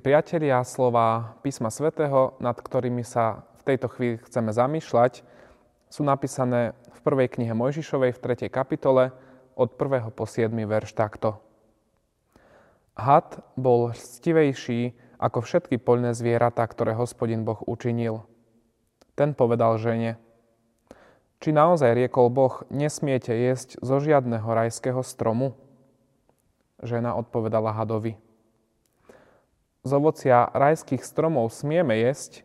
Milí priatelia, slova písma svätého, nad ktorými sa v tejto chvíli chceme zamýšľať, sú napísané v prvej knihe Mojžišovej v 3. kapitole od 1. po 7. verš takto. Had bol stivejší ako všetky poľné zvieratá, ktoré hospodin Boh učinil. Ten povedal žene, či naozaj riekol Boh, nesmiete jesť zo žiadneho rajského stromu? Žena odpovedala hadovi, z ovocia rajských stromov smieme jesť,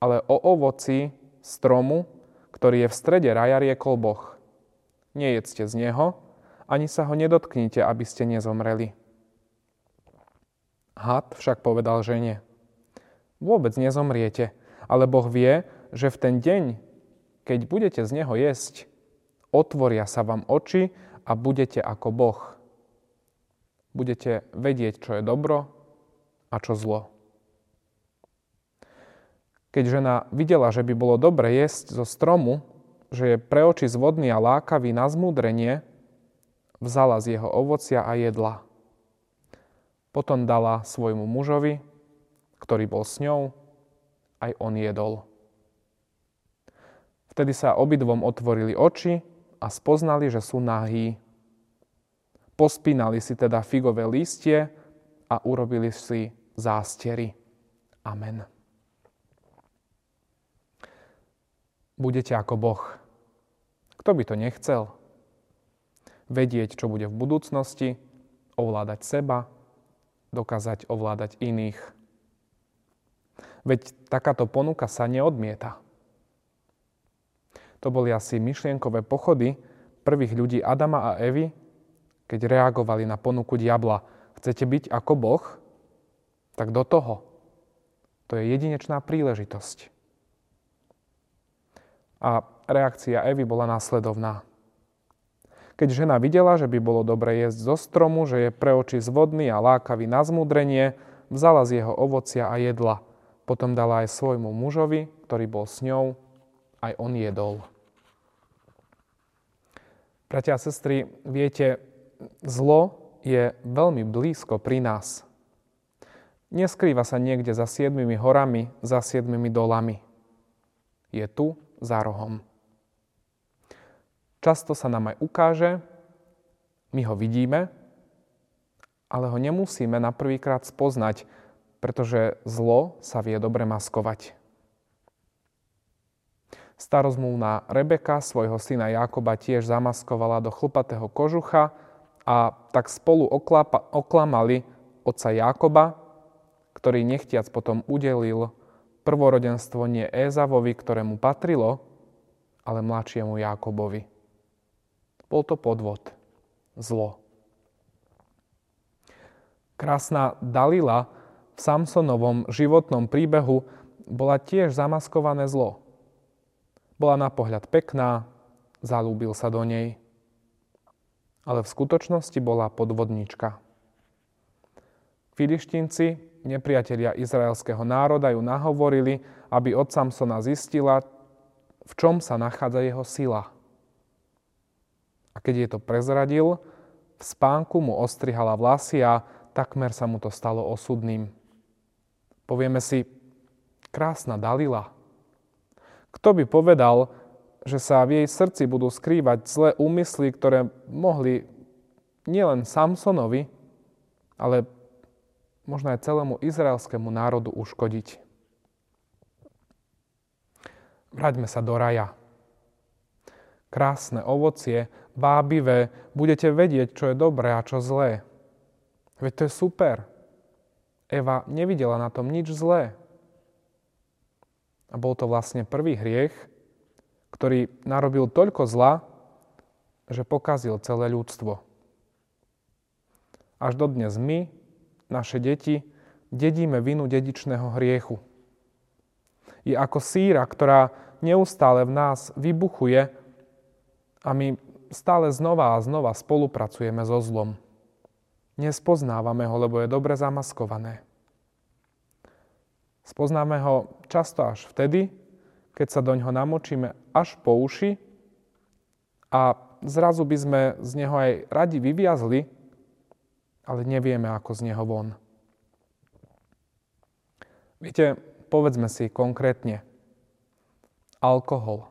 ale o ovoci stromu, ktorý je v strede raja, riekol Boh. Nejedzte z neho, ani sa ho nedotknite, aby ste nezomreli. Had však povedal žene, vôbec nezomriete, ale Boh vie, že v ten deň, keď budete z neho jesť, otvoria sa vám oči a budete ako Boh. Budete vedieť, čo je dobro a čo zlo. Keď žena videla, že by bolo dobre jesť zo stromu, že je pre oči zvodný a lákavý na zmúdrenie, vzala z jeho ovocia a jedla. Potom dala svojmu mužovi, ktorý bol s ňou, aj on jedol. Vtedy sa obidvom otvorili oči a spoznali, že sú nahí. Pospínali si teda figové lístie a urobili si zástery. Amen. Budete ako Boh. Kto by to nechcel? Vedieť, čo bude v budúcnosti, ovládať seba, dokázať ovládať iných. Veď takáto ponuka sa neodmieta. To boli asi myšlienkové pochody prvých ľudí Adama a Evy, keď reagovali na ponuku diabla. Chcete byť ako Boh? Tak do toho. To je jedinečná príležitosť. A reakcia Evy bola následovná. Keď žena videla, že by bolo dobre jesť zo stromu, že je pre oči zvodný a lákavý na zmudrenie, vzala z jeho ovocia a jedla. Potom dala aj svojmu mužovi, ktorý bol s ňou, aj on jedol. Bratia a sestry, viete, zlo je veľmi blízko pri nás. Neskrýva sa niekde za siedmimi horami, za siedmimi dolami. Je tu za rohom. Často sa nám aj ukáže, my ho vidíme, ale ho nemusíme na prvýkrát spoznať, pretože zlo sa vie dobre maskovať. Starozmúvna Rebeka svojho syna Jakoba tiež zamaskovala do chlpatého kožucha a tak spolu oklamali otca Jakoba, ktorý nechtiac potom udelil prvorodenstvo nie Ézavovi, ktorému patrilo, ale mladšiemu Jákobovi. Bol to podvod, zlo. Krásna Dalila v Samsonovom životnom príbehu bola tiež zamaskované zlo. Bola na pohľad pekná, zalúbil sa do nej, ale v skutočnosti bola podvodnička. Filištínci nepriatelia izraelského národa ju nahovorili, aby od Samsona zistila, v čom sa nachádza jeho sila. A keď jej to prezradil, v spánku mu ostrihala vlasy a takmer sa mu to stalo osudným. Povieme si, krásna Dalila. Kto by povedal, že sa v jej srdci budú skrývať zlé úmysly, ktoré mohli nielen Samsonovi, ale možno aj celému izraelskému národu uškodiť. Vráťme sa do raja. Krásne ovocie, vábivé, budete vedieť, čo je dobré a čo zlé. Veď to je super. Eva nevidela na tom nič zlé. A bol to vlastne prvý hriech, ktorý narobil toľko zla, že pokazil celé ľudstvo. Až dodnes my, naše deti, dedíme vinu dedičného hriechu. Je ako síra, ktorá neustále v nás vybuchuje a my stále znova a znova spolupracujeme so zlom. Nespoznávame ho, lebo je dobre zamaskované. Spoznáme ho často až vtedy, keď sa do ňoho namočíme až po uši a zrazu by sme z neho aj radi vyviazli, ale nevieme, ako z neho von. Viete, povedzme si konkrétne. Alkohol.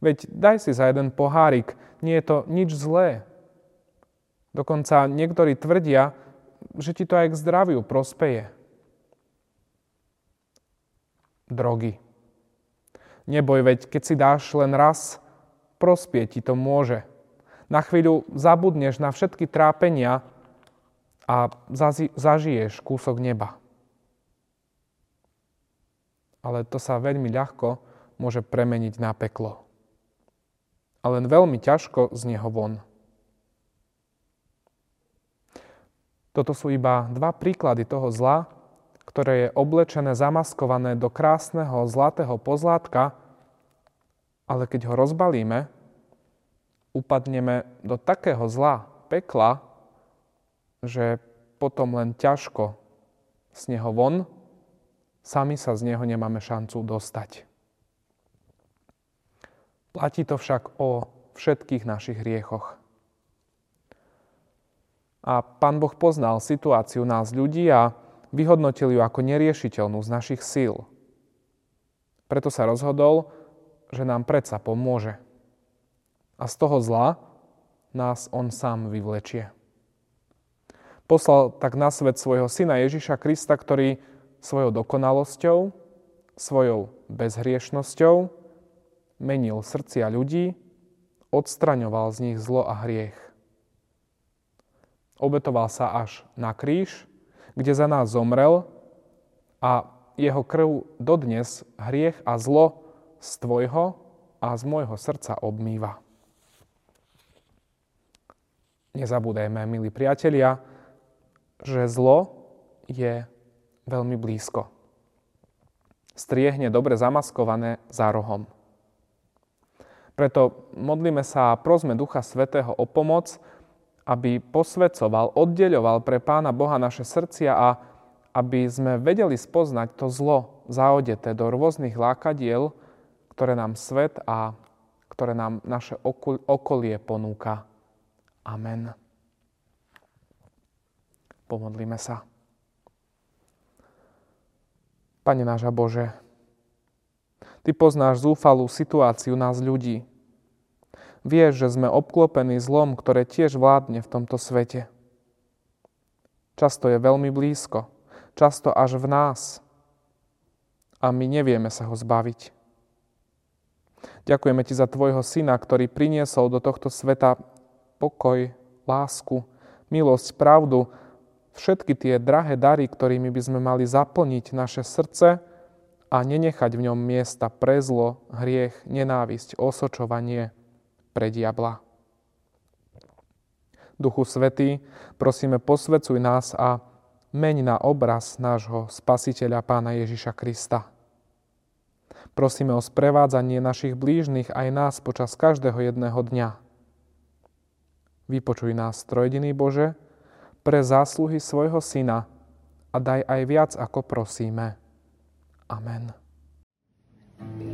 Veď daj si za jeden pohárik, nie je to nič zlé. Dokonca niektorí tvrdia, že ti to aj k zdraviu prospeje. Drogy. Neboj, veď keď si dáš len raz, prospie ti to môže. Na chvíľu zabudneš na všetky trápenia a zažiješ kúsok neba. Ale to sa veľmi ľahko môže premeniť na peklo. A len veľmi ťažko z neho von. Toto sú iba dva príklady toho zla, ktoré je oblečené, zamaskované do krásneho zlatého pozlátka, ale keď ho rozbalíme, upadneme do takého zla, pekla, že potom len ťažko z neho von, sami sa z neho nemáme šancu dostať. Platí to však o všetkých našich hriechoch. A pán Boh poznal situáciu nás ľudí a vyhodnotil ju ako neriešiteľnú z našich síl. Preto sa rozhodol, že nám predsa pomôže. A z toho zla nás on sám vyvlečie. Poslal tak na svet svojho syna Ježiša Krista, ktorý svojou dokonalosťou, svojou bezhriešnosťou menil srdcia ľudí, odstraňoval z nich zlo a hriech. Obetoval sa až na kríž, kde za nás zomrel a jeho krv dodnes hriech a zlo z tvojho a z môjho srdca obmýva. Nezabúdajme, milí priatelia, že zlo je veľmi blízko. Striehne dobre zamaskované za rohom. Preto modlíme sa a prosme Ducha Svetého o pomoc, aby posvedcoval, oddeľoval pre Pána Boha naše srdcia a aby sme vedeli spoznať to zlo zaodeté do rôznych lákadiel, ktoré nám svet a ktoré nám naše okolie ponúka. Amen. Pomodlíme sa. Pane náša Bože, Ty poznáš zúfalú situáciu nás ľudí, Vieš, že sme obklopení zlom, ktoré tiež vládne v tomto svete. Často je veľmi blízko, často až v nás. A my nevieme sa ho zbaviť. Ďakujeme Ti za Tvojho Syna, ktorý priniesol do tohto sveta pokoj, lásku, milosť, pravdu, všetky tie drahé dary, ktorými by sme mali zaplniť naše srdce a nenechať v ňom miesta pre zlo, hriech, nenávisť, osočovanie, pre diabla. Duchu Svetý, prosíme, posvecuj nás a meň na obraz nášho Spasiteľa Pána Ježiša Krista. Prosíme o sprevádzanie našich blížnych aj nás počas každého jedného dňa. Vypočuj nás, Trojdiny Bože, pre zásluhy svojho Syna a daj aj viac, ako prosíme. Amen. Amen.